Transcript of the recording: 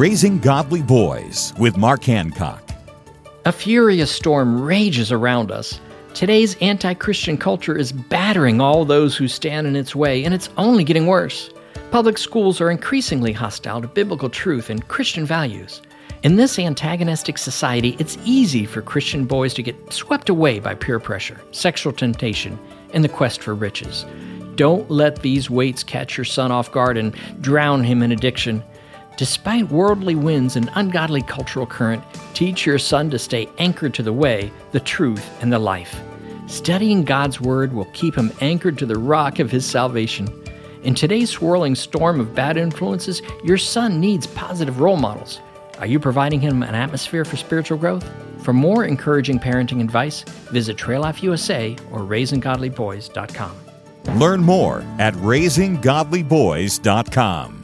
Raising Godly Boys with Mark Hancock. A furious storm rages around us. Today's anti Christian culture is battering all those who stand in its way, and it's only getting worse. Public schools are increasingly hostile to biblical truth and Christian values. In this antagonistic society, it's easy for Christian boys to get swept away by peer pressure, sexual temptation, and the quest for riches. Don't let these weights catch your son off guard and drown him in addiction. Despite worldly winds and ungodly cultural current, teach your son to stay anchored to the way, the truth, and the life. Studying God's Word will keep him anchored to the rock of his salvation. In today's swirling storm of bad influences, your son needs positive role models. Are you providing him an atmosphere for spiritual growth? For more encouraging parenting advice, visit Trail Life USA or RaisingGodlyBoys.com. Learn more at raisinggodlyboys.com.